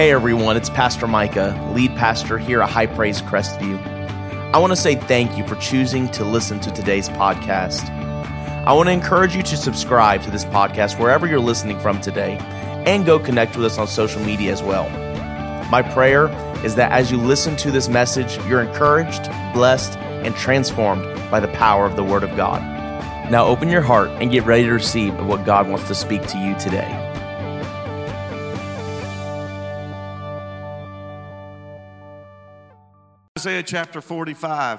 Hey everyone, it's Pastor Micah, lead pastor here at High Praise Crestview. I want to say thank you for choosing to listen to today's podcast. I want to encourage you to subscribe to this podcast wherever you're listening from today and go connect with us on social media as well. My prayer is that as you listen to this message, you're encouraged, blessed, and transformed by the power of the Word of God. Now open your heart and get ready to receive what God wants to speak to you today. Isaiah chapter 45.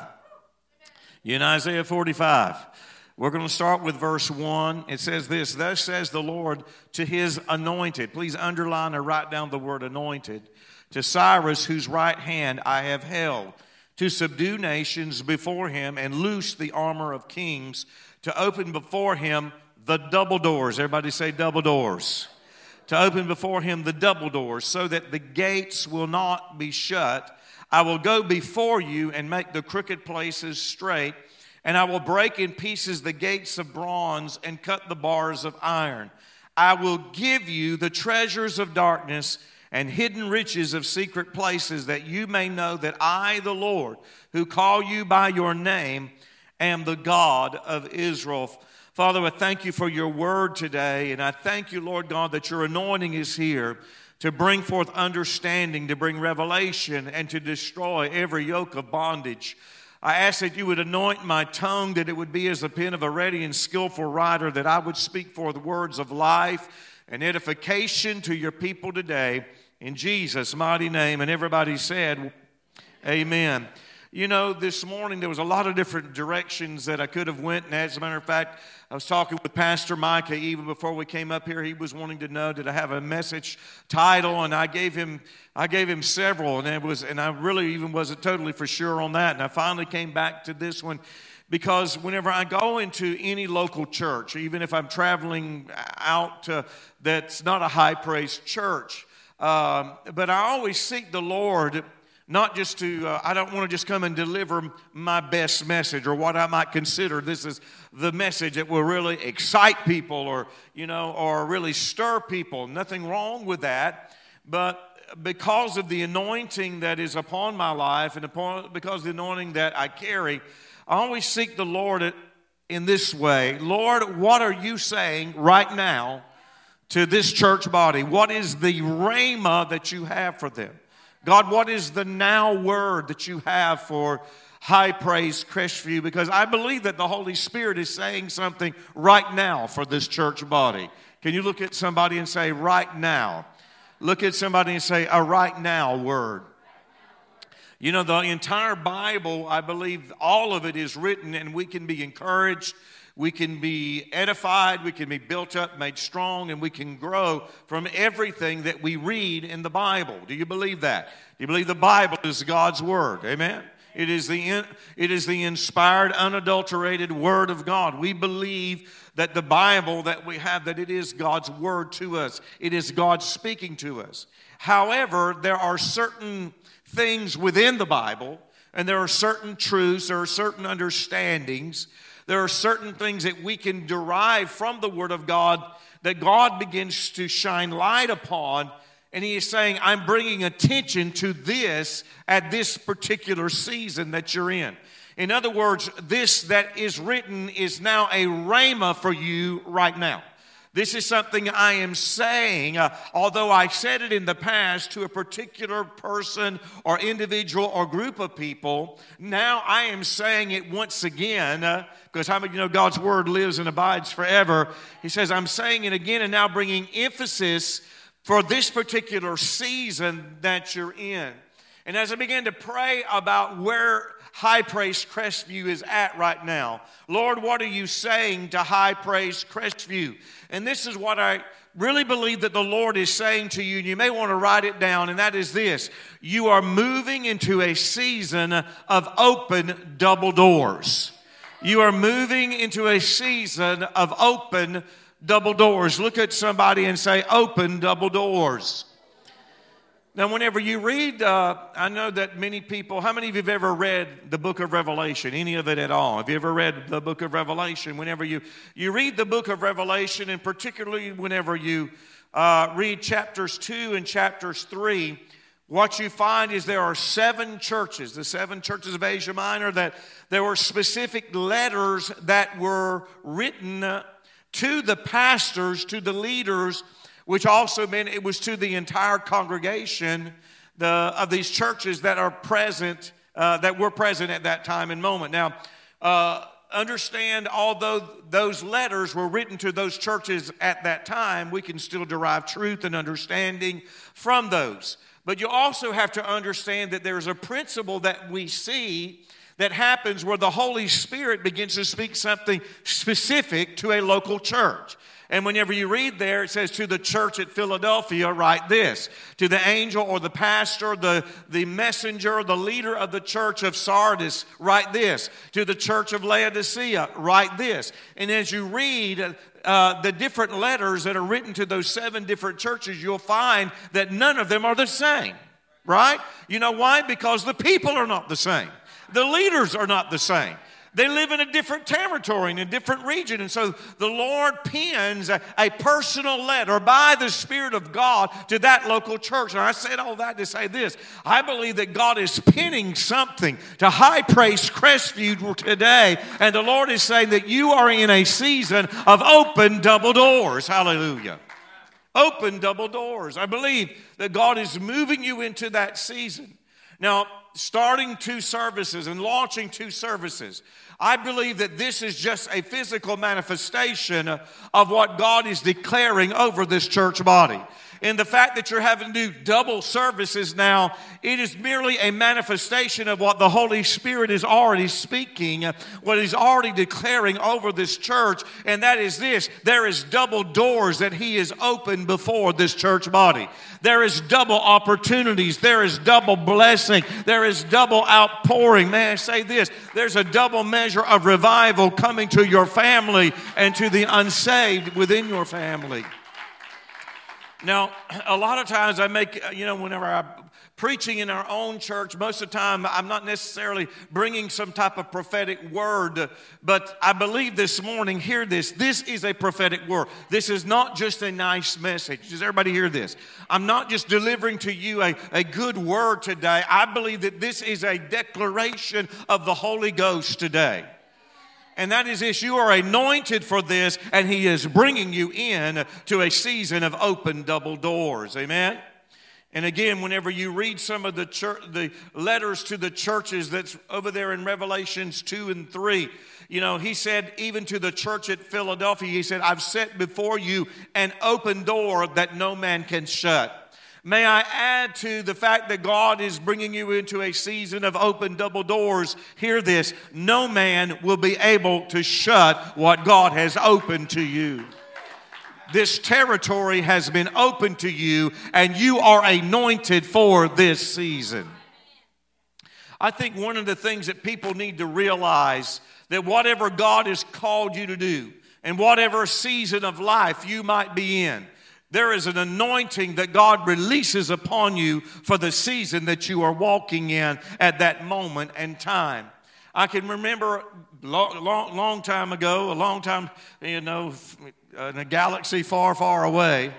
You in Isaiah 45. We're going to start with verse 1. It says this Thus says the Lord to his anointed. Please underline or write down the word anointed. To Cyrus, whose right hand I have held, to subdue nations before him and loose the armor of kings, to open before him the double doors. Everybody say double doors. To open before him the double doors, so that the gates will not be shut I will go before you and make the crooked places straight, and I will break in pieces the gates of bronze and cut the bars of iron. I will give you the treasures of darkness and hidden riches of secret places, that you may know that I, the Lord, who call you by your name, am the God of Israel. Father, I thank you for your word today, and I thank you, Lord God, that your anointing is here to bring forth understanding, to bring revelation, and to destroy every yoke of bondage. I ask that you would anoint my tongue, that it would be as the pen of a ready and skillful writer, that I would speak forth words of life and edification to your people today. In Jesus' mighty name. And everybody said, Amen. You know, this morning there was a lot of different directions that I could have went, and as a matter of fact, I was talking with Pastor Micah even before we came up here. He was wanting to know did I have a message title, and I gave him I gave him several, and it was and I really even wasn't totally for sure on that, and I finally came back to this one because whenever I go into any local church, even if I'm traveling out to, that's not a high praise church, um, but I always seek the Lord not just to, uh, I don't want to just come and deliver my best message or what I might consider this is the message that will really excite people or, you know, or really stir people. Nothing wrong with that. But because of the anointing that is upon my life and upon, because of the anointing that I carry, I always seek the Lord in this way Lord, what are you saying right now to this church body? What is the rhema that you have for them? God, what is the now word that you have for high praise Crestview? Because I believe that the Holy Spirit is saying something right now for this church body. Can you look at somebody and say, right now? Look at somebody and say, a right now word. You know, the entire Bible, I believe all of it is written, and we can be encouraged we can be edified, we can be built up, made strong, and we can grow from everything that we read in the Bible. Do you believe that? Do you believe the Bible is God's Word? Amen? It is the, it is the inspired, unadulterated Word of God. We believe that the Bible that we have, that it is God's Word to us. It is God speaking to us. However, there are certain things within the Bible, and there are certain truths, there are certain understandings there are certain things that we can derive from the Word of God that God begins to shine light upon. And He is saying, I'm bringing attention to this at this particular season that you're in. In other words, this that is written is now a rhema for you right now. This is something I am saying, uh, although I said it in the past to a particular person or individual or group of people, now I am saying it once again uh, because how many you know God's word lives and abides forever? He says, I'm saying it again and now bringing emphasis for this particular season that you're in. And as I began to pray about where High Praise Crestview is at right now. Lord, what are you saying to High Praise Crestview? And this is what I really believe that the Lord is saying to you, and you may want to write it down, and that is this You are moving into a season of open double doors. You are moving into a season of open double doors. Look at somebody and say, Open double doors. Now, whenever you read, uh, I know that many people, how many of you have ever read the book of Revelation? Any of it at all? Have you ever read the book of Revelation? Whenever you, you read the book of Revelation, and particularly whenever you uh, read chapters 2 and chapters 3, what you find is there are seven churches, the seven churches of Asia Minor, that there were specific letters that were written to the pastors, to the leaders, which also meant it was to the entire congregation the, of these churches that are present, uh, that were present at that time and moment. Now, uh, understand, although those letters were written to those churches at that time, we can still derive truth and understanding from those. But you also have to understand that there's a principle that we see that happens where the Holy Spirit begins to speak something specific to a local church. And whenever you read there, it says, To the church at Philadelphia, write this. To the angel or the pastor, the, the messenger, the leader of the church of Sardis, write this. To the church of Laodicea, write this. And as you read uh, the different letters that are written to those seven different churches, you'll find that none of them are the same, right? You know why? Because the people are not the same, the leaders are not the same. They live in a different territory, in a different region. And so the Lord pens a, a, personal letter by the Spirit of God to that local church. And I said all that to say this I believe that God is penning something to High Praise Crestview today. And the Lord is saying that you are in a season of open double doors. Hallelujah. Open double doors. I believe that God is moving you into that season. Now, starting two services and launching two services, I believe that this is just a physical manifestation of what God is declaring over this church body. In the fact that you're having to do double services now, it is merely a manifestation of what the Holy Spirit is already speaking, what He's already declaring over this church, and that is this there is double doors that He is opened before this church body. There is double opportunities, there is double blessing, there is double outpouring. May I say this? There's a double measure of revival coming to your family and to the unsaved within your family. Now, a lot of times I make, uh, you know, whenever I'm preaching in our own church, most of the time I'm not necessarily bringing some type of prophetic word, but I believe this morning, hear this. This is a prophetic word. This is not just a nice message. Does everybody hear this? I'm not just delivering to you a, a good word today. I believe that this is a declaration of the Holy Ghost today and that is this you are anointed for this, and He is bringing you in to a season of open double doors. Amen. And again, whenever you read some of the church, the letters to the churches that's over there in Revelations 2 and 3, you know, he said, even to the church at Philadelphia, he said, I've set before you an open door that no man can shut. May I add to the fact that God is bringing you into a season of open double doors? Hear this no man will be able to shut what God has opened to you. This territory has been opened to you, and you are anointed for this season. I think one of the things that people need to realize that whatever God has called you to do, and whatever season of life you might be in, there is an anointing that God releases upon you for the season that you are walking in at that moment and time. I can remember long, long, long time ago, a long time, you know, in a galaxy far, far away.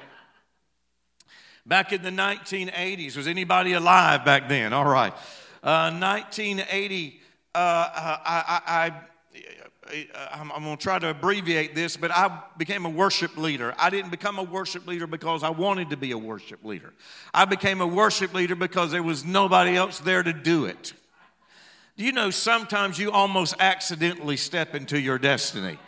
Back in the 1980s, was anybody alive back then? All right. Uh, 1980, uh, I, I, I I'm, going to try to abbreviate this, but I became a worship leader. I didn't become a worship leader because I wanted to be a worship leader. I became a worship leader because there was nobody else there to do it. Do you know sometimes you almost accidentally step into your destiny?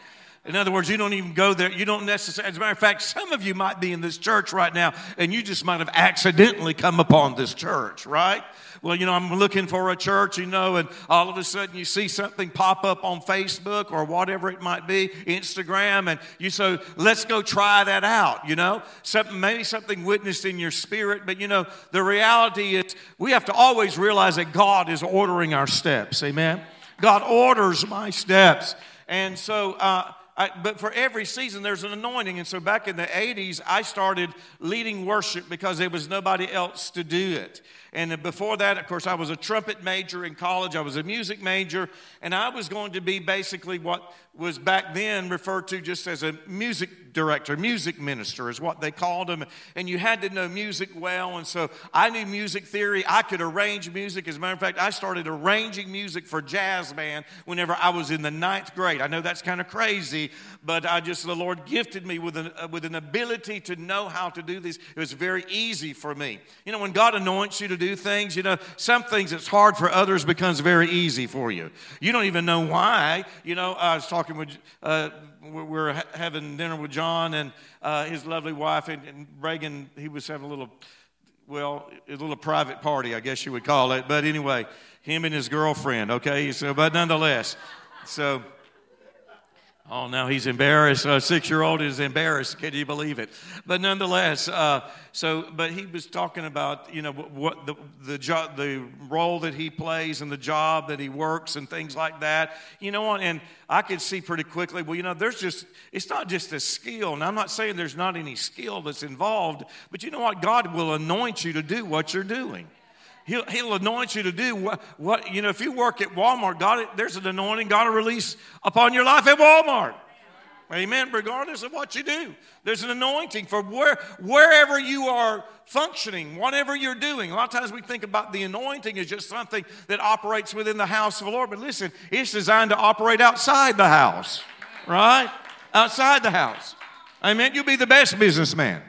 In other words, you don't even go there. You don't necessarily, as a matter of fact, some of you might be in this church right now and you just might have accidentally come upon this church, right? well, you know, I'm looking for a church, you know, and all of a sudden you see something pop up on Facebook or whatever it might be, Instagram, and you say, let's go try that out, you know. Something, maybe something witnessed in your spirit, but you know, the reality is we have to always realize that God is ordering our steps. Amen. God orders my steps. And so, uh, I, but for every season, there's an anointing. And so back in the 80s, I started leading worship because there was nobody else to do it. And before that, of course, I was a trumpet major in college, I was a music major, and I was going to be basically what was back then referred to just as a music director, music minister is what they called him. And you had to know music well. And so I knew music theory. I could arrange music. As a matter of fact, I started arranging music for jazz band whenever I was in the ninth grade. I know that's kind of crazy, but I just, the Lord gifted me with an, uh, with an ability to know how to do this. It was very easy for me. You know, when God anoints you to do things, you know, some things that's hard for others becomes very easy for you. You don't even know why. You know, I was talking with, uh, we were having dinner with John and uh, his lovely wife, and, and Reagan, he was having a little, well, a little private party, I guess you would call it. But anyway, him and his girlfriend, okay? So, but nonetheless, so Oh, now he's embarrassed. A six year old is embarrassed. Can you believe it? But nonetheless, uh, so, but he was talking about, you know, what the, the, job, the role that he plays and the job that he works and things like that. You know what? And I could see pretty quickly, well, you know, there's just, it's not just a skill. And I'm not saying there's not any skill that's involved, but you know what? God will anoint you to do what you're doing. He'll, he'll anoint you to do what, what, you know, if you work at Walmart, God, there's an anointing God will release upon your life at Walmart. Amen. Regardless of what you do, there's an anointing for where, wherever you are functioning, whatever you're doing. A lot of times we think about the anointing as just something that operates within the house of the Lord. But listen, it's designed to operate outside the house, right? Outside the house. Amen. You'll be the best businessman.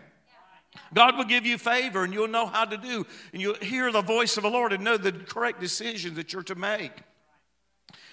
God will give you favor and you'll know how to do. And you'll hear the voice of the Lord and know the correct decisions that you're to make.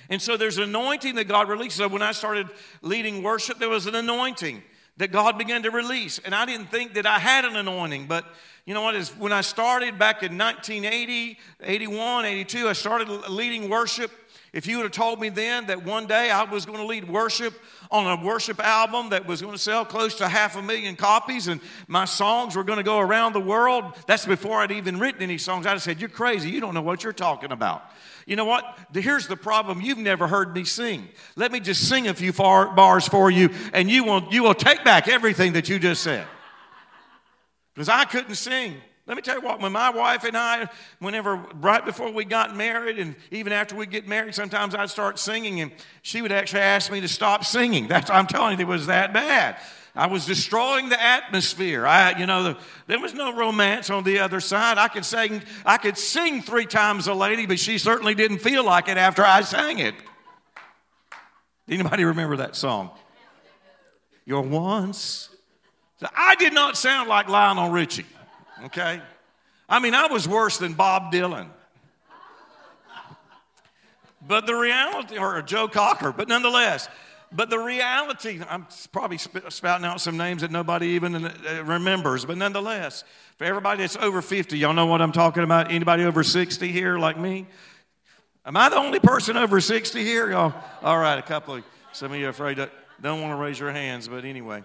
And so there's an anointing that God releases. So when I started leading worship, there was an anointing that God began to release. And I didn't think that I had an anointing, but you know what is when I started back in 1980, 81, 82, I started leading worship. If you would have told me then that one day I was going to lead worship on a worship album that was going to sell close to half a million copies and my songs were going to go around the world, that's before I'd even written any songs. I'd have said, You're crazy. You don't know what you're talking about. You know what? Here's the problem. You've never heard me sing. Let me just sing a few bars for you, and you will, you will take back everything that you just said. Because I couldn't sing. Let me tell you what, when my wife and I, whenever right before we got married, and even after we get married, sometimes I'd start singing, and she would actually ask me to stop singing. That's I'm telling you, it was that bad. I was destroying the atmosphere. I, you know, the, there was no romance on the other side. I could sing, I could sing three times a lady, but she certainly didn't feel like it after I sang it. Anybody remember that song? You're once. I did not sound like Lionel Richie okay? I mean, I was worse than Bob Dylan. But the reality, or Joe Cocker, but nonetheless, but the reality, I'm probably spouting out some names that nobody even uh, remembers, but nonetheless, for everybody that's over 50, y'all know what I'm talking about? Anybody over 60 here like me? Am I the only person over 60 here? Y'all, all right, a couple of, some of you are afraid don't want to raise your hands, but anyway.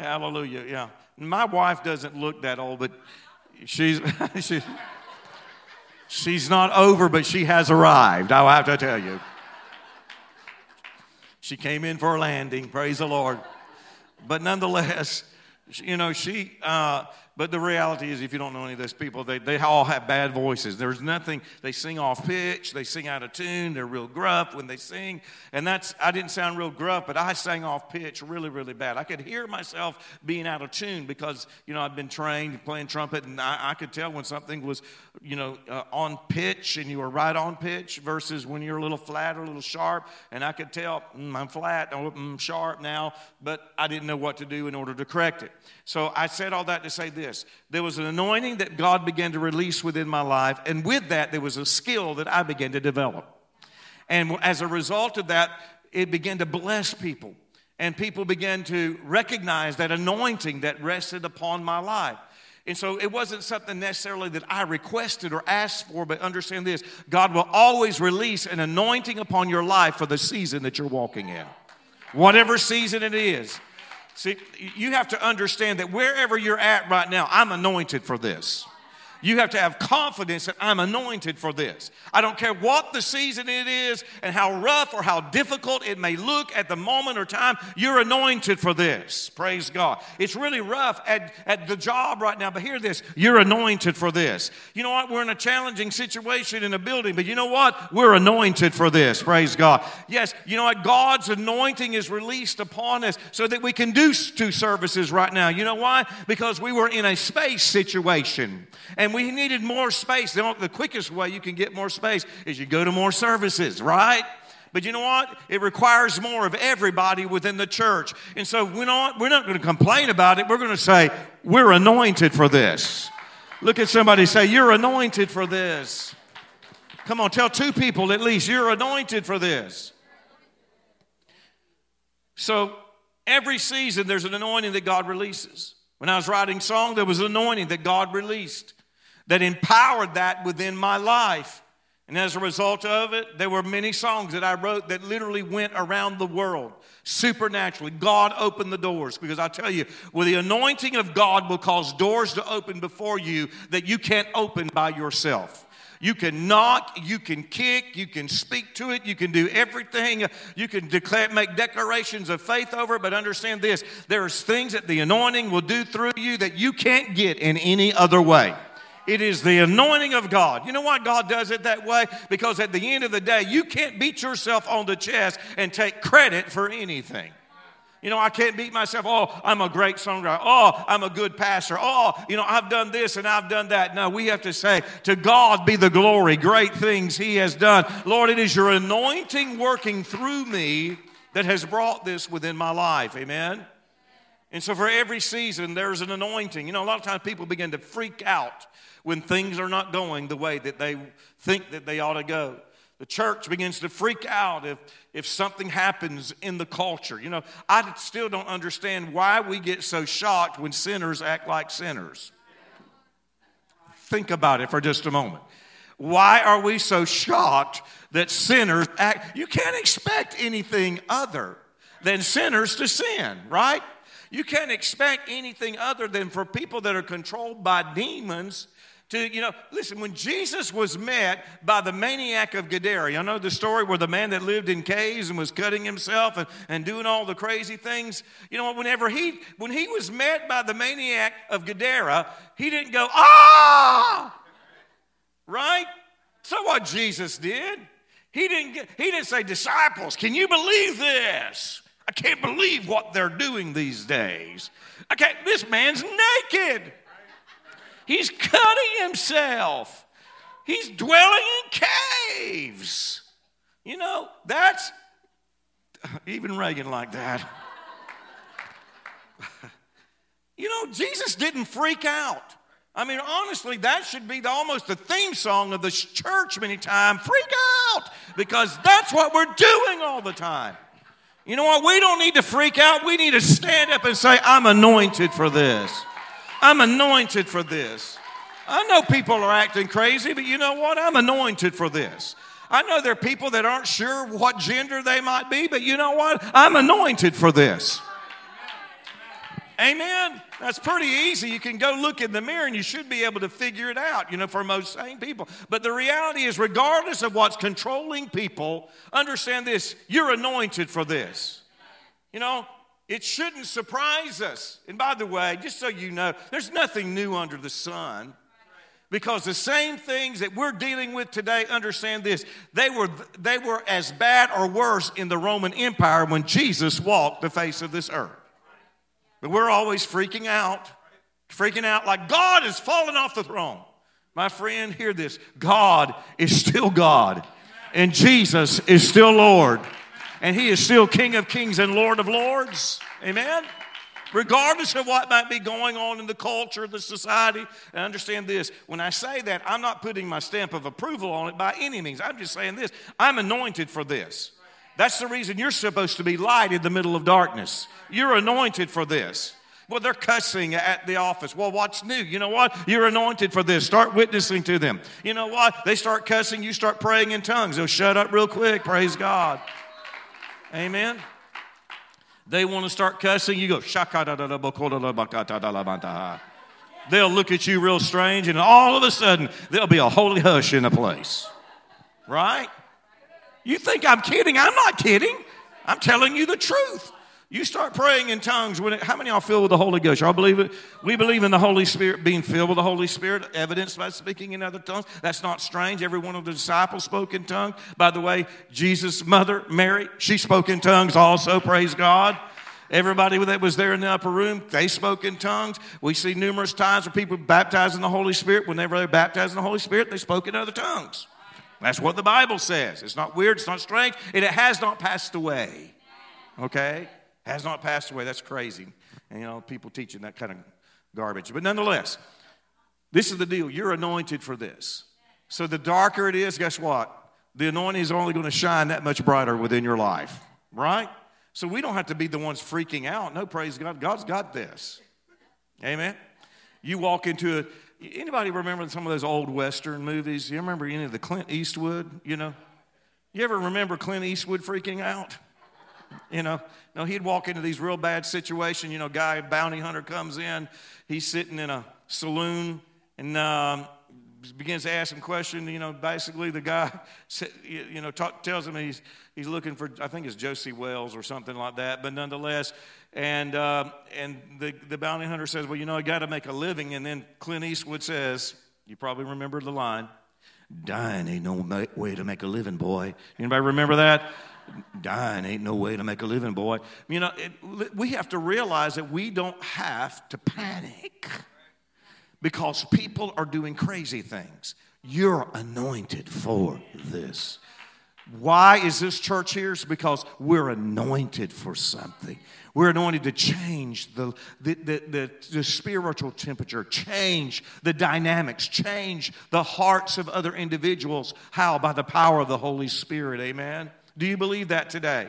Hallelujah, yeah. My wife doesn't look that old, but she's, she's, she's not over, but she has arrived. I'll have to tell you. She came in for a landing, praise the Lord. But nonetheless, you know, she, uh, but the reality is, if you don't know any of those people, they, they all have bad voices. There's nothing, they sing off pitch, they sing out of tune, they're real gruff when they sing. And that's, I didn't sound real gruff, but I sang off pitch really, really bad. I could hear myself being out of tune because, you know, I've been trained playing trumpet, and I, I could tell when something was, you know, uh, on pitch and you were right on pitch versus when you're a little flat or a little sharp. And I could tell, mm, I'm flat, I'm mm, sharp now, but I didn't know what to do in order to correct it. So I said all that to say this this there was an anointing that God began to release within my life, and with that, there was a skill that I began to develop. And as a result of that, it began to bless people. And people began to recognize that anointing that rested upon my life. And so it wasn't something necessarily that I requested or asked for, but understand this God will always release an anointing upon your life for the season that you're walking in, whatever season it is. See, you have to understand that wherever you're at right now, I'm anointed for this. You have to have confidence that I'm anointed for this. I don't care what the season it is and how rough or how difficult it may look at the moment or time, you're anointed for this. Praise God. It's really rough at, at the job right now, but hear this you're anointed for this. You know what? We're in a challenging situation in a building, but you know what? We're anointed for this. Praise God. Yes, you know what? God's anointing is released upon us so that we can do two services right now. You know why? Because we were in a space situation. And and we needed more space. The quickest way you can get more space is you go to more services, right? But you know what? It requires more of everybody within the church. And so we're not, we're not going to complain about it. We're going to say, we're anointed for this. Look at somebody say, You're anointed for this. Come on, tell two people at least, You're anointed for this. So every season there's an anointing that God releases. When I was writing song, there was an anointing that God released that empowered that within my life. And as a result of it, there were many songs that I wrote that literally went around the world supernaturally. God opened the doors because I tell you, with the anointing of God will cause doors to open before you that you can't open by yourself. You can knock, you can kick, you can speak to it, you can do everything. You can declare, make declarations of faith over it, but understand this there's things that the anointing will do through you that you can't get in any other way. It is the anointing of God. You know why God does it that way? Because at the end of the day, you can't beat yourself on the chest and take credit for anything. You know, I can't beat myself. Oh, I'm a great songwriter. Oh, I'm a good pastor. Oh, you know, I've done this and I've done that. No, we have to say, to God be the glory, great things He has done. Lord, it is your anointing working through me that has brought this within my life. Amen. And so, for every season, there's an anointing. You know, a lot of times people begin to freak out when things are not going the way that they think that they ought to go. The church begins to freak out if, if something happens in the culture. You know, I still don't understand why we get so shocked when sinners act like sinners. Think about it for just a moment. Why are we so shocked that sinners act? You can't expect anything other than sinners to sin, right? You can't expect anything other than for people that are controlled by demons to, you know, listen, when Jesus was met by the maniac of Gadara, you know the story where the man that lived in caves and was cutting himself and, and doing all the crazy things? You know, whenever he, when he was met by the maniac of Gadara, he didn't go, ah! Right? So what Jesus did, he didn't, get, he didn't say, disciples, can you believe this? I can't believe what they're doing these days. Okay, this man's naked. He's cutting himself. He's dwelling in caves. You know, that's even Reagan like that. you know, Jesus didn't freak out. I mean, honestly, that should be the, almost the theme song of the church many times. Freak out! Because that's what we're doing all the time. You know what? We don't need to freak out. We need to stand up and say, I'm anointed for this. I'm anointed for this. I know people are acting crazy, but you know what? I'm anointed for this. I know there are people that aren't sure what gender they might be, but you know what? I'm anointed for this. Amen. That's pretty easy. You can go look in the mirror and you should be able to figure it out, you know, for most sane people. But the reality is, regardless of what's controlling people, understand this you're anointed for this. You know, it shouldn't surprise us. And by the way, just so you know, there's nothing new under the sun. Because the same things that we're dealing with today, understand this, they were, they were as bad or worse in the Roman Empire when Jesus walked the face of this earth. But we're always freaking out, freaking out like God has fallen off the throne. My friend, hear this God is still God, and Jesus is still Lord, and He is still King of kings and Lord of lords. Amen regardless of what might be going on in the culture, the society. And understand this when I say that, I'm not putting my stamp of approval on it by any means. I'm just saying this I'm anointed for this. That's the reason you're supposed to be light in the middle of darkness. You're anointed for this. Well, they're cussing at the office. Well, what's new? You know what? You're anointed for this. Start witnessing to them. You know what? They start cussing, you start praying in tongues. They'll shut up real quick. Praise God. Amen. They want to start cussing, you go, they'll look at you real strange, and all of a sudden, there'll be a holy hush in the place. Right? You think I'm kidding? I'm not kidding. I'm telling you the truth. You start praying in tongues. When it, how many of y'all filled with the Holy Ghost? Y'all believe it? We believe in the Holy Spirit being filled with the Holy Spirit, evidenced by speaking in other tongues. That's not strange. Every one of the disciples spoke in tongues. By the way, Jesus' mother, Mary, she spoke in tongues also. Praise God. Everybody that was there in the upper room, they spoke in tongues. We see numerous times where people baptized in the Holy Spirit. Whenever they're baptized in the Holy Spirit, they spoke in other tongues. That's what the Bible says. It's not weird, it's not strange, and it has not passed away. Okay? Has not passed away. That's crazy. And you know, people teaching that kind of garbage. But nonetheless, this is the deal. You're anointed for this. So the darker it is, guess what? The anointing is only going to shine that much brighter within your life, right? So we don't have to be the ones freaking out. No, praise God. God's got this. Amen. You walk into a anybody remember some of those old western movies? You remember any of the Clint Eastwood, you know? You ever remember Clint Eastwood freaking out? You know, no, he'd walk into these real bad situations. You know, guy, bounty hunter comes in, he's sitting in a saloon and um, begins to ask him questions. You know, basically the guy, you know, talk, tells him he's, he's looking for, I think it's Josey Wells or something like that, but nonetheless, and, uh, and the, the bounty hunter says, well, you know, I got to make a living. And then Clint Eastwood says, you probably remember the line, dying ain't no way to make a living, boy. Anybody remember that? Dying ain't no way to make a living, boy. You know, it, we have to realize that we don't have to panic because people are doing crazy things. You're anointed for this. Why is this church here? It's because we're anointed for something. We're anointed to change the, the, the, the, the spiritual temperature, change the dynamics, change the hearts of other individuals. How? By the power of the Holy Spirit. Amen. Do you believe that today?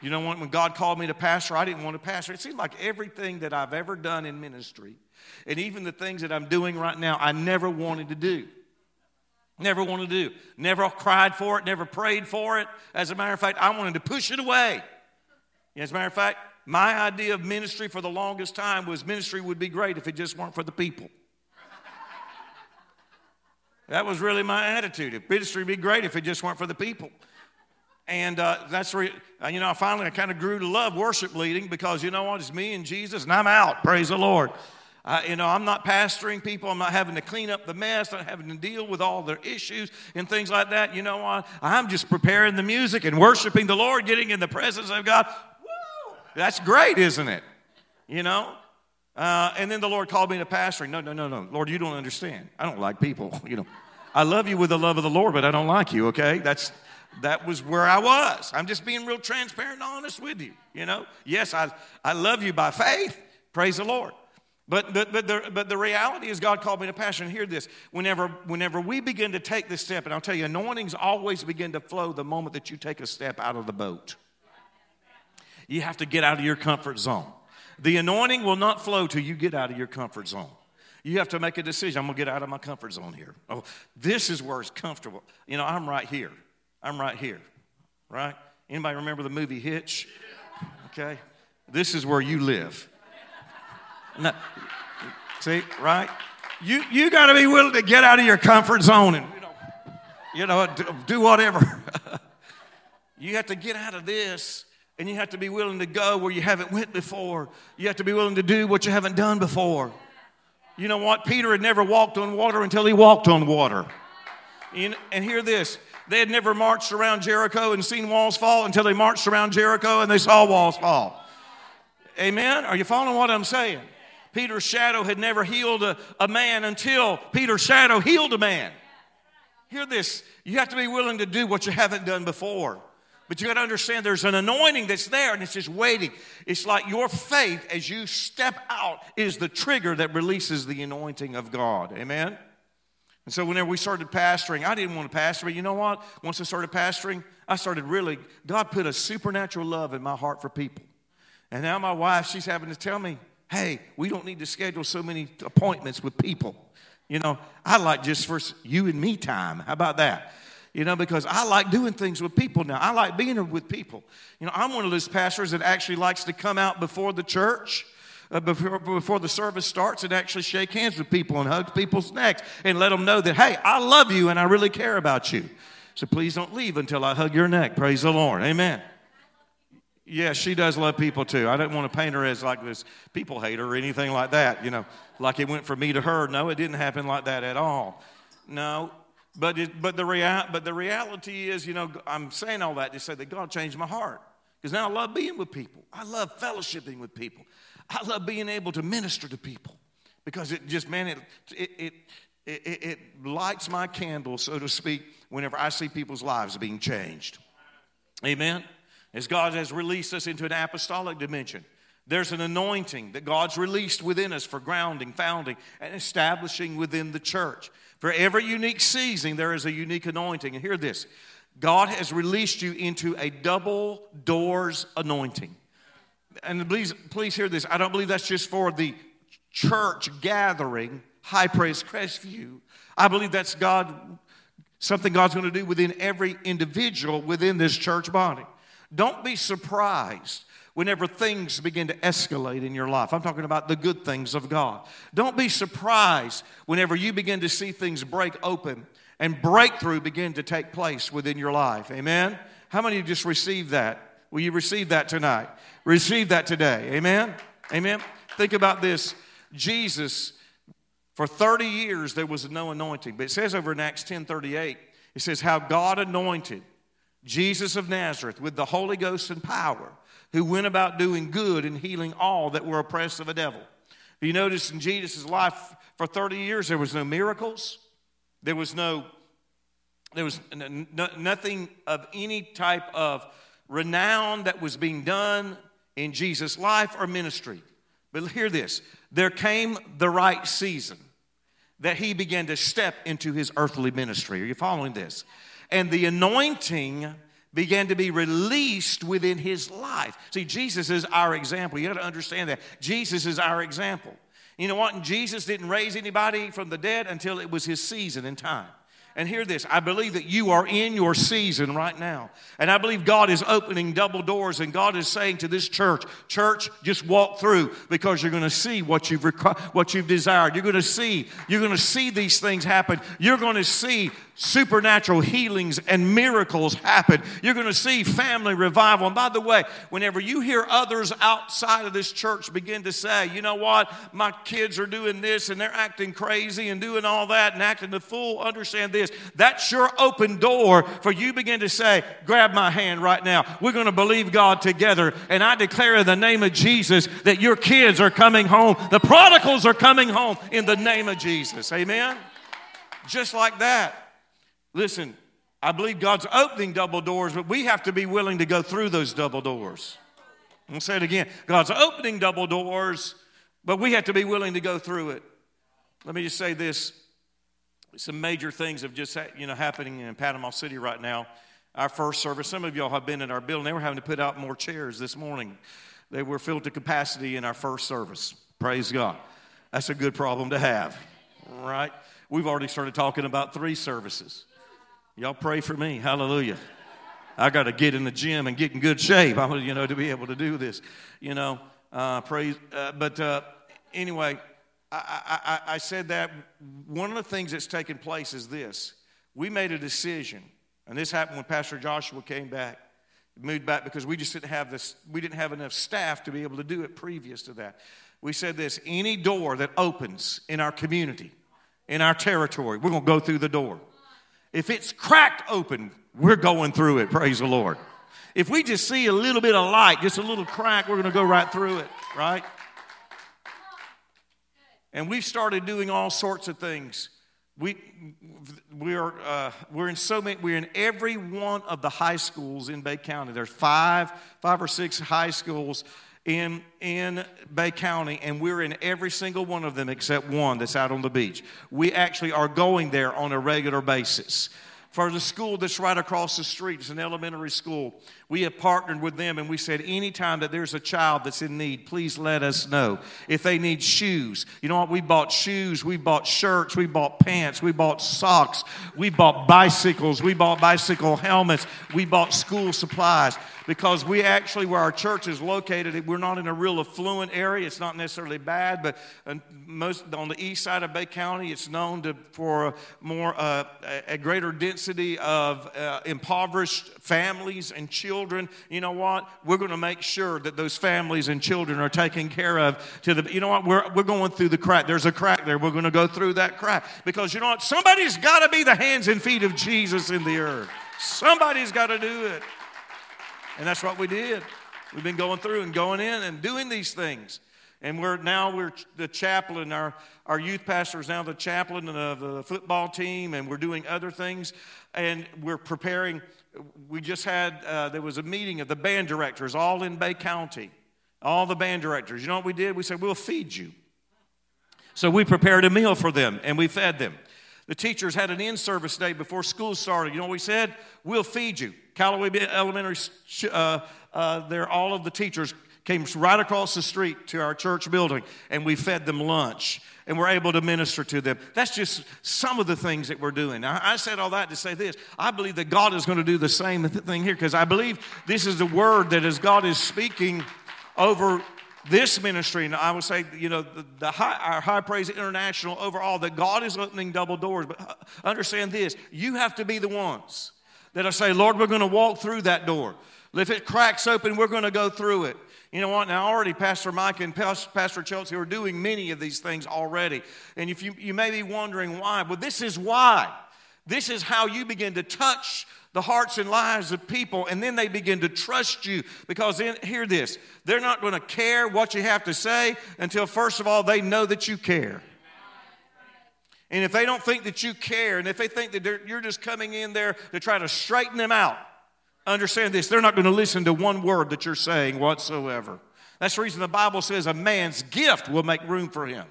You know, when God called me to pastor, I didn't want to pastor. It seems like everything that I've ever done in ministry, and even the things that I'm doing right now, I never wanted to do. Never wanted to do. Never cried for it, never prayed for it. As a matter of fact, I wanted to push it away. As a matter of fact, my idea of ministry for the longest time was ministry would be great if it just weren't for the people. That was really my attitude. If ministry would be great if it just weren't for the people. And uh, that's where, uh, you know, finally I kind of grew to love worship leading because, you know what, it's me and Jesus and I'm out. Praise the Lord. Uh, you know, I'm not pastoring people. I'm not having to clean up the mess. I'm not having to deal with all their issues and things like that. You know what? I'm just preparing the music and worshiping the Lord, getting in the presence of God. Woo! That's great, isn't it? You know? Uh, and then the Lord called me to pastoring. No, no, no, no. Lord, you don't understand. I don't like people. You know, I love you with the love of the Lord, but I don't like you, okay? That's that was where I was. I'm just being real transparent and honest with you. You know, yes, I, I love you by faith. Praise the Lord. But, but, but, the, but the reality is, God called me to passion. Hear this. Whenever, whenever we begin to take this step, and I'll tell you, anointings always begin to flow the moment that you take a step out of the boat. You have to get out of your comfort zone. The anointing will not flow till you get out of your comfort zone. You have to make a decision. I'm going to get out of my comfort zone here. Oh, this is where it's comfortable. You know, I'm right here. I'm right here, right? Anybody remember the movie Hitch? Okay. This is where you live. No, see, right? You, you got to be willing to get out of your comfort zone and, you know, you know do, do whatever. you have to get out of this and you have to be willing to go where you haven't went before. You have to be willing to do what you haven't done before. You know what? Peter had never walked on water until he walked on water. and hear this they had never marched around Jericho and seen walls fall until they marched around Jericho and they saw walls fall. Amen? Are you following what I'm saying? Peter's shadow had never healed a, a man until Peter's shadow healed a man. Hear this. You have to be willing to do what you haven't done before. But you got to understand there's an anointing that's there and it's just waiting. It's like your faith as you step out is the trigger that releases the anointing of God. Amen? And so whenever we started pastoring, I didn't want to pastor, but you know what? Once I started pastoring, I started really, God put a supernatural love in my heart for people. And now my wife, she's having to tell me, hey, we don't need to schedule so many appointments with people. You know, I like just for you and me time. How about that? You know, because I like doing things with people now. I like being with people. You know, I'm one of those pastors that actually likes to come out before the church uh, before, before the service starts and actually shake hands with people and hug people's necks and let them know that, hey, I love you and I really care about you. So please don't leave until I hug your neck. Praise the Lord. Amen. Yeah, she does love people too. I don't want to paint her as like this people hater or anything like that, you know, like it went from me to her. No, it didn't happen like that at all. No, but, it, but, the, rea- but the reality is, you know, I'm saying all that to say that God changed my heart. Because now I love being with people. I love fellowshipping with people. I love being able to minister to people. Because it just, man, it, it, it, it, it lights my candle, so to speak, whenever I see people's lives being changed. Amen? As God has released us into an apostolic dimension, there's an anointing that God's released within us for grounding, founding, and establishing within the church. For every unique season, there is a unique anointing. And hear this God has released you into a double doors anointing. And please, please hear this. I don't believe that's just for the church gathering, High Praise Crestview. I believe that's God, something God's going to do within every individual within this church body. Don't be surprised whenever things begin to escalate in your life. I'm talking about the good things of God. Don't be surprised whenever you begin to see things break open and breakthrough begin to take place within your life. Amen? How many of you just received that? Will you receive that tonight? Receive that today. Amen? Amen? Think about this. Jesus, for 30 years, there was no anointing. But it says over in Acts 10 38, it says, How God anointed Jesus of Nazareth with the Holy Ghost and power, who went about doing good and healing all that were oppressed of a devil. You notice in Jesus' life for 30 years, there was no miracles, there was no, there was nothing of any type of renown that was being done in Jesus' life or ministry. But hear this there came the right season that he began to step into his earthly ministry. Are you following this? And the anointing began to be released within his life. See, Jesus is our example. You got to understand that. Jesus is our example. You know what? Jesus didn't raise anybody from the dead until it was his season and time. And hear this I believe that you are in your season right now. And I believe God is opening double doors, and God is saying to this church, Church, just walk through because you're going to see what you've, what you've desired. You're going to see, you're going to see these things happen. You're going to see supernatural healings and miracles happen. You're going to see family revival. And by the way, whenever you hear others outside of this church begin to say, you know what, my kids are doing this and they're acting crazy and doing all that and acting the fool, understand this. That's your open door for you begin to say, grab my hand right now. We're going to believe God together. And I declare in the name of Jesus that your kids are coming home. The prodigals are coming home in the name of Jesus. Amen? Just like that. Listen, I believe God's opening double doors, but we have to be willing to go through those double doors. I'll say it again. God's opening double doors, but we have to be willing to go through it. Let me just say this. Some major things have just you know happening in Panama City right now. Our first service, some of y'all have been in our building. They were having to put out more chairs this morning. They were filled to capacity in our first service. Praise God. That's a good problem to have, right? We've already started talking about three services. Y'all pray for me. Hallelujah. I got to get in the gym and get in good shape. I'm, you know, to be able to do this. You know, uh, praise. Uh, but uh, anyway, I, I, I said that one of the things that's taken place is this: we made a decision, and this happened when Pastor Joshua came back, moved back because we just didn't have this. We didn't have enough staff to be able to do it previous to that. We said this: any door that opens in our community, in our territory, we're going to go through the door. If it's cracked open, we're going through it. Praise the Lord. If we just see a little bit of light, just a little crack, we're going to go right through it, right? And we've started doing all sorts of things. We, we are, uh, we're in so many, we're in every one of the high schools in Bay County. There's five, five or six high schools in, in Bay County, and we're in every single one of them except one that's out on the beach. We actually are going there on a regular basis. For the school that's right across the street. It's an elementary school. We have partnered with them and we said, anytime that there's a child that's in need, please let us know. If they need shoes, you know what? We bought shoes, we bought shirts, we bought pants, we bought socks, we bought bicycles, we bought bicycle helmets, we bought school supplies because we actually, where our church is located, we're not in a real affluent area. It's not necessarily bad, but uh, most on the east side of Bay County, it's known to, for more uh, a greater density of uh, impoverished families and children. You know what? We're going to make sure that those families and children are taken care of. To the, you know what? We're we're going through the crack. There's a crack there. We're going to go through that crack because you know what? Somebody's got to be the hands and feet of Jesus in the earth. Somebody's got to do it. And that's what we did. We've been going through and going in and doing these things. And we're now we're the chaplain, our, our youth pastor is now the chaplain of the football team, and we're doing other things. And we're preparing. We just had uh, there was a meeting of the band directors all in Bay County, all the band directors. You know what we did? We said we'll feed you. So we prepared a meal for them and we fed them. The teachers had an in service day before school started. You know what we said? We'll feed you. Callaway Elementary, uh, uh, there, all of the teachers came right across the street to our church building and we fed them lunch and we're able to minister to them. That's just some of the things that we're doing. Now, I said all that to say this. I believe that God is going to do the same thing here because I believe this is the word that as God is speaking over this ministry, and I would say, you know, the, the high, our High Praise International overall, that God is opening double doors. But uh, understand this you have to be the ones that I say, Lord, we're going to walk through that door. If it cracks open, we're going to go through it. You know what? Now, already Pastor Mike and Pastor Chelsea are doing many of these things already. And if you, you may be wondering why, well, this is why. This is how you begin to touch the hearts and lives of people, and then they begin to trust you. Because, in, hear this, they're not going to care what you have to say until, first of all, they know that you care. And if they don't think that you care, and if they think that you're just coming in there to try to straighten them out, understand this they're not going to listen to one word that you're saying whatsoever. That's the reason the Bible says a man's gift will make room for him.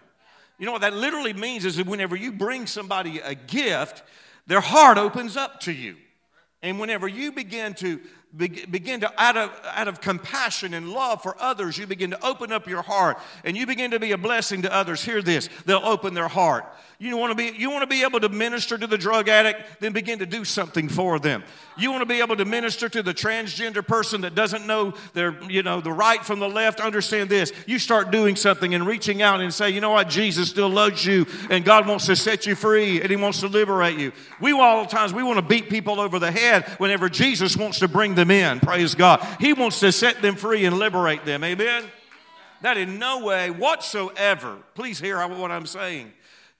You know what that literally means is that whenever you bring somebody a gift, their heart opens up to you. And whenever you begin to begin to out of, out of compassion and love for others you begin to open up your heart and you begin to be a blessing to others. Hear this they'll open their heart. You want to be you want to be able to minister to the drug addict then begin to do something for them. You want to be able to minister to the transgender person that doesn't know their you know the right from the left understand this. You start doing something and reaching out and say you know what? Jesus still loves you and god wants to set you free and he wants to liberate you. We all times we want to beat people over the head whenever jesus wants to bring them in. Praise God. He wants to set them free and liberate them. Amen. That in no way whatsoever, please hear what I'm saying.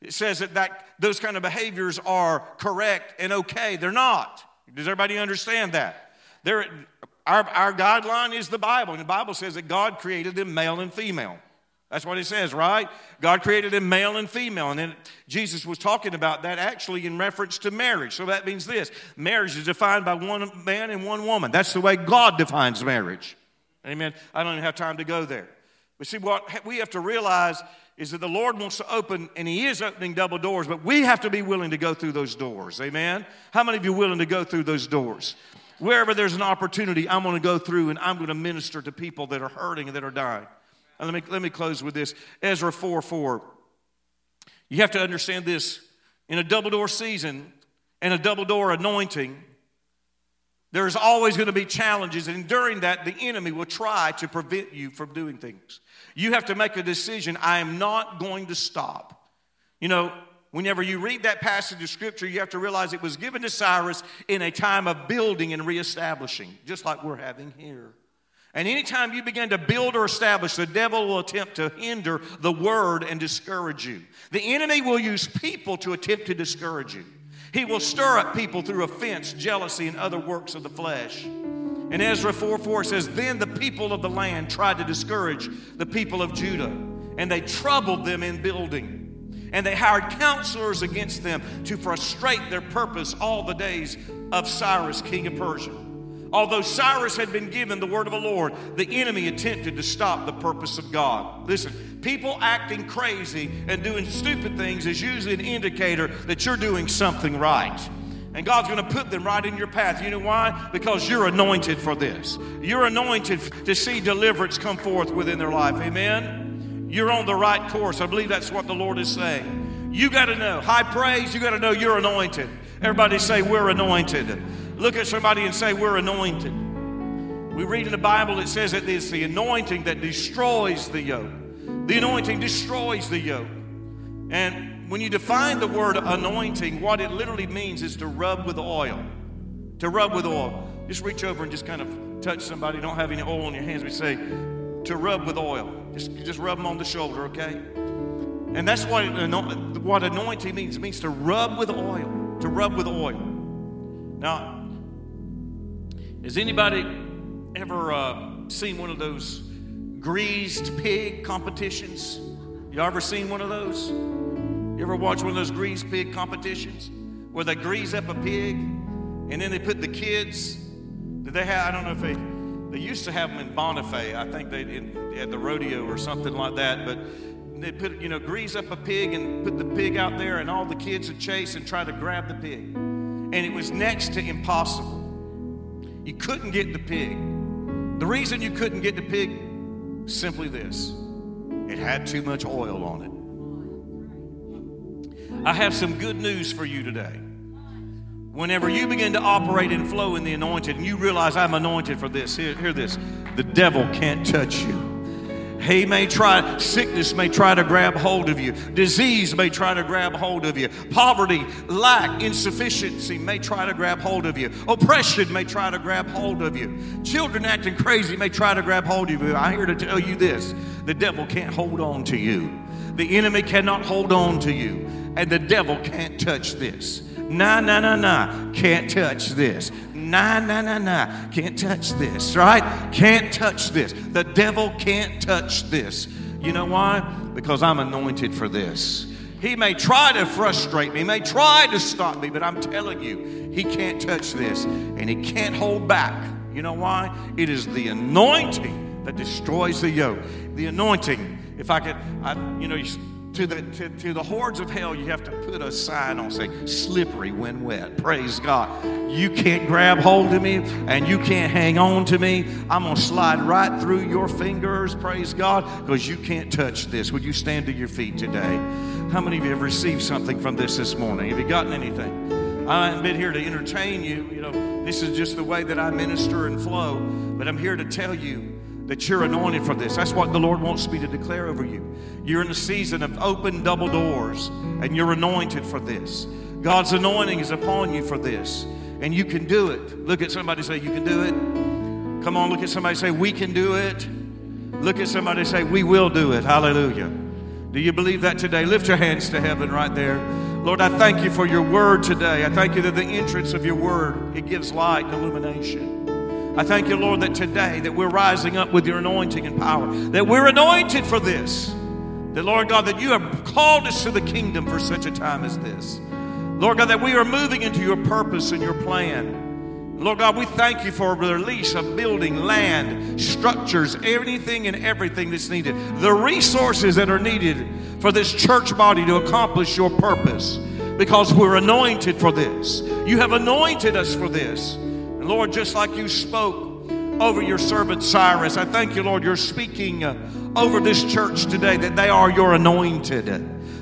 It says that, that those kind of behaviors are correct and okay. They're not. Does everybody understand that? They're, our, our guideline is the Bible, and the Bible says that God created them male and female. That's what it says, right? God created them male and female. And then Jesus was talking about that actually in reference to marriage. So that means this marriage is defined by one man and one woman. That's the way God defines marriage. Amen. I don't even have time to go there. But see, what we have to realize is that the Lord wants to open, and He is opening double doors, but we have to be willing to go through those doors. Amen. How many of you willing to go through those doors? Wherever there's an opportunity, I'm going to go through and I'm going to minister to people that are hurting and that are dying. Let me, let me close with this Ezra 4 4. You have to understand this. In a double door season and a double door anointing, there's always going to be challenges, and during that, the enemy will try to prevent you from doing things. You have to make a decision I am not going to stop. You know, whenever you read that passage of scripture, you have to realize it was given to Cyrus in a time of building and reestablishing, just like we're having here. And anytime you begin to build or establish, the devil will attempt to hinder the word and discourage you. The enemy will use people to attempt to discourage you. He will stir up people through offense, jealousy, and other works of the flesh. And Ezra 4 4 says, Then the people of the land tried to discourage the people of Judah, and they troubled them in building. And they hired counselors against them to frustrate their purpose all the days of Cyrus, king of Persia. Although Cyrus had been given the word of the Lord, the enemy attempted to stop the purpose of God. Listen, people acting crazy and doing stupid things is usually an indicator that you're doing something right. And God's going to put them right in your path. You know why? Because you're anointed for this. You're anointed to see deliverance come forth within their life. Amen? You're on the right course. I believe that's what the Lord is saying. You got to know. High praise, you got to know you're anointed. Everybody say, We're anointed. Look at somebody and say, We're anointed. We read in the Bible, it says that it's the anointing that destroys the yoke. The anointing destroys the yoke. And when you define the word anointing, what it literally means is to rub with oil. To rub with oil. Just reach over and just kind of touch somebody. Don't have any oil on your hands. We say to rub with oil. Just, just rub them on the shoulder, okay? And that's what, what anointing means. It means to rub with oil. To rub with oil. Now, has anybody ever uh, seen one of those greased pig competitions? You ever seen one of those? You ever watch one of those greased pig competitions where they grease up a pig and then they put the kids? Did they have? I don't know if they. They used to have them in Bonifay. I think they at the rodeo or something like that. But they put you know grease up a pig and put the pig out there, and all the kids would chase and try to grab the pig, and it was next to impossible. You couldn't get the pig. The reason you couldn't get the pig simply this: it had too much oil on it. I have some good news for you today. Whenever you begin to operate and flow in the anointed and you realize I'm anointed for this, hear, hear this the devil can't touch you. He may try, sickness may try to grab hold of you. Disease may try to grab hold of you. Poverty, lack, insufficiency may try to grab hold of you. Oppression may try to grab hold of you. Children acting crazy may try to grab hold of you. I'm here to tell you this the devil can't hold on to you. The enemy cannot hold on to you, and the devil can't touch this. Nah, nah, nah, nah, can't touch this. Nah, nah, nah, nah, can't touch this, right? Can't touch this. The devil can't touch this. You know why? Because I'm anointed for this. He may try to frustrate me, may try to stop me, but I'm telling you, he can't touch this and he can't hold back. You know why? It is the anointing that destroys the yoke. The anointing if I could, I, you know, to the, to, to the hordes of hell, you have to put a sign on say, slippery when wet. Praise God. You can't grab hold of me and you can't hang on to me. I'm going to slide right through your fingers, praise God, because you can't touch this. Would you stand to your feet today? How many of you have received something from this this morning? Have you gotten anything? I haven't been here to entertain you. You know, this is just the way that I minister and flow. But I'm here to tell you that you're anointed for this. That's what the Lord wants me to declare over you. You're in a season of open double doors, and you're anointed for this. God's anointing is upon you for this, and you can do it. Look at somebody say, You can do it. Come on, look at somebody say, We can do it. Look at somebody say, We will do it. Hallelujah. Do you believe that today? Lift your hands to heaven right there. Lord, I thank you for your word today. I thank you that the entrance of your word, it gives light and illumination. I thank you, Lord, that today that we're rising up with your anointing and power, that we're anointed for this. That, Lord God, that you have called us to the kingdom for such a time as this. Lord God, that we are moving into your purpose and your plan. Lord God, we thank you for the release of building, land, structures, anything and everything that's needed, the resources that are needed for this church body to accomplish your purpose because we're anointed for this. You have anointed us for this. Lord, just like you spoke over your servant Cyrus, I thank you, Lord, you're speaking uh, over this church today that they are your anointed.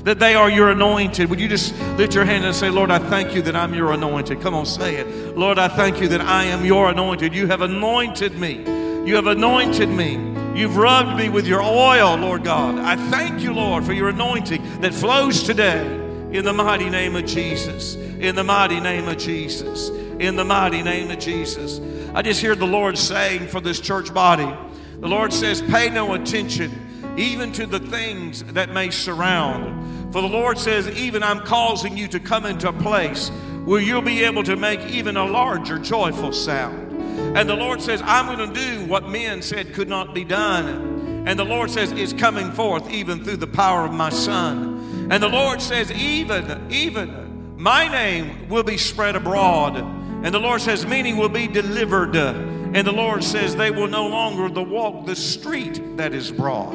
That they are your anointed. Would you just lift your hand and say, Lord, I thank you that I'm your anointed? Come on, say it. Lord, I thank you that I am your anointed. You have anointed me. You have anointed me. You've rubbed me with your oil, Lord God. I thank you, Lord, for your anointing that flows today in the mighty name of Jesus. In the mighty name of Jesus in the mighty name of Jesus. I just hear the Lord saying for this church body, the Lord says, pay no attention even to the things that may surround. For the Lord says, even I'm causing you to come into a place where you'll be able to make even a larger joyful sound. And the Lord says, I'm going to do what men said could not be done. And the Lord says, it's coming forth even through the power of my Son. And the Lord says, even, even my name will be spread abroad and the Lord says, Many will be delivered. And the Lord says, They will no longer the walk the street that is broad.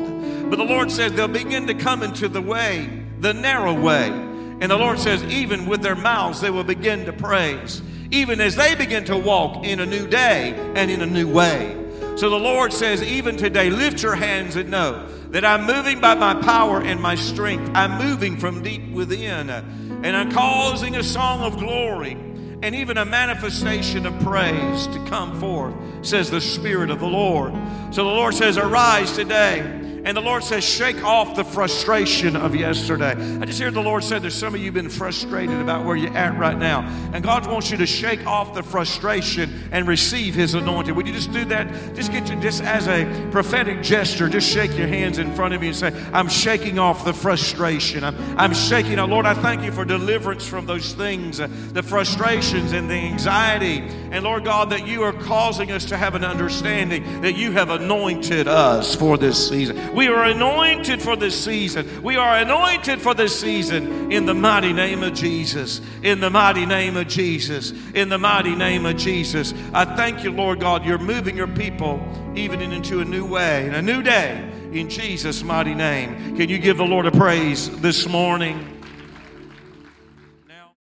But the Lord says, They'll begin to come into the way, the narrow way. And the Lord says, even with their mouths, they will begin to praise, even as they begin to walk in a new day and in a new way. So the Lord says, even today, lift your hands and know that I'm moving by my power and my strength. I'm moving from deep within, and I'm causing a song of glory and even a manifestation of praise to come forth, says the Spirit of the Lord. So the Lord says, Arise today and the Lord says, shake off the frustration of yesterday. I just hear the Lord say, there's some of you been frustrated about where you're at right now. And God wants you to shake off the frustration and receive His anointing. Would you just do that? Just get you, just as a prophetic gesture, just shake your hands in front of you and say, I'm shaking off the frustration. I'm, I'm shaking. Oh, Lord, I thank you for deliverance from those things, uh, the frustrations and the anxiety. And Lord God, that you are causing us to have an understanding that you have anointed us for this season. We are anointed for this season. We are anointed for this season in the mighty name of Jesus. In the mighty name of Jesus. In the mighty name of Jesus. I thank you, Lord God, you're moving your people even into a new way, in a new day, in Jesus' mighty name. Can you give the Lord a praise this morning?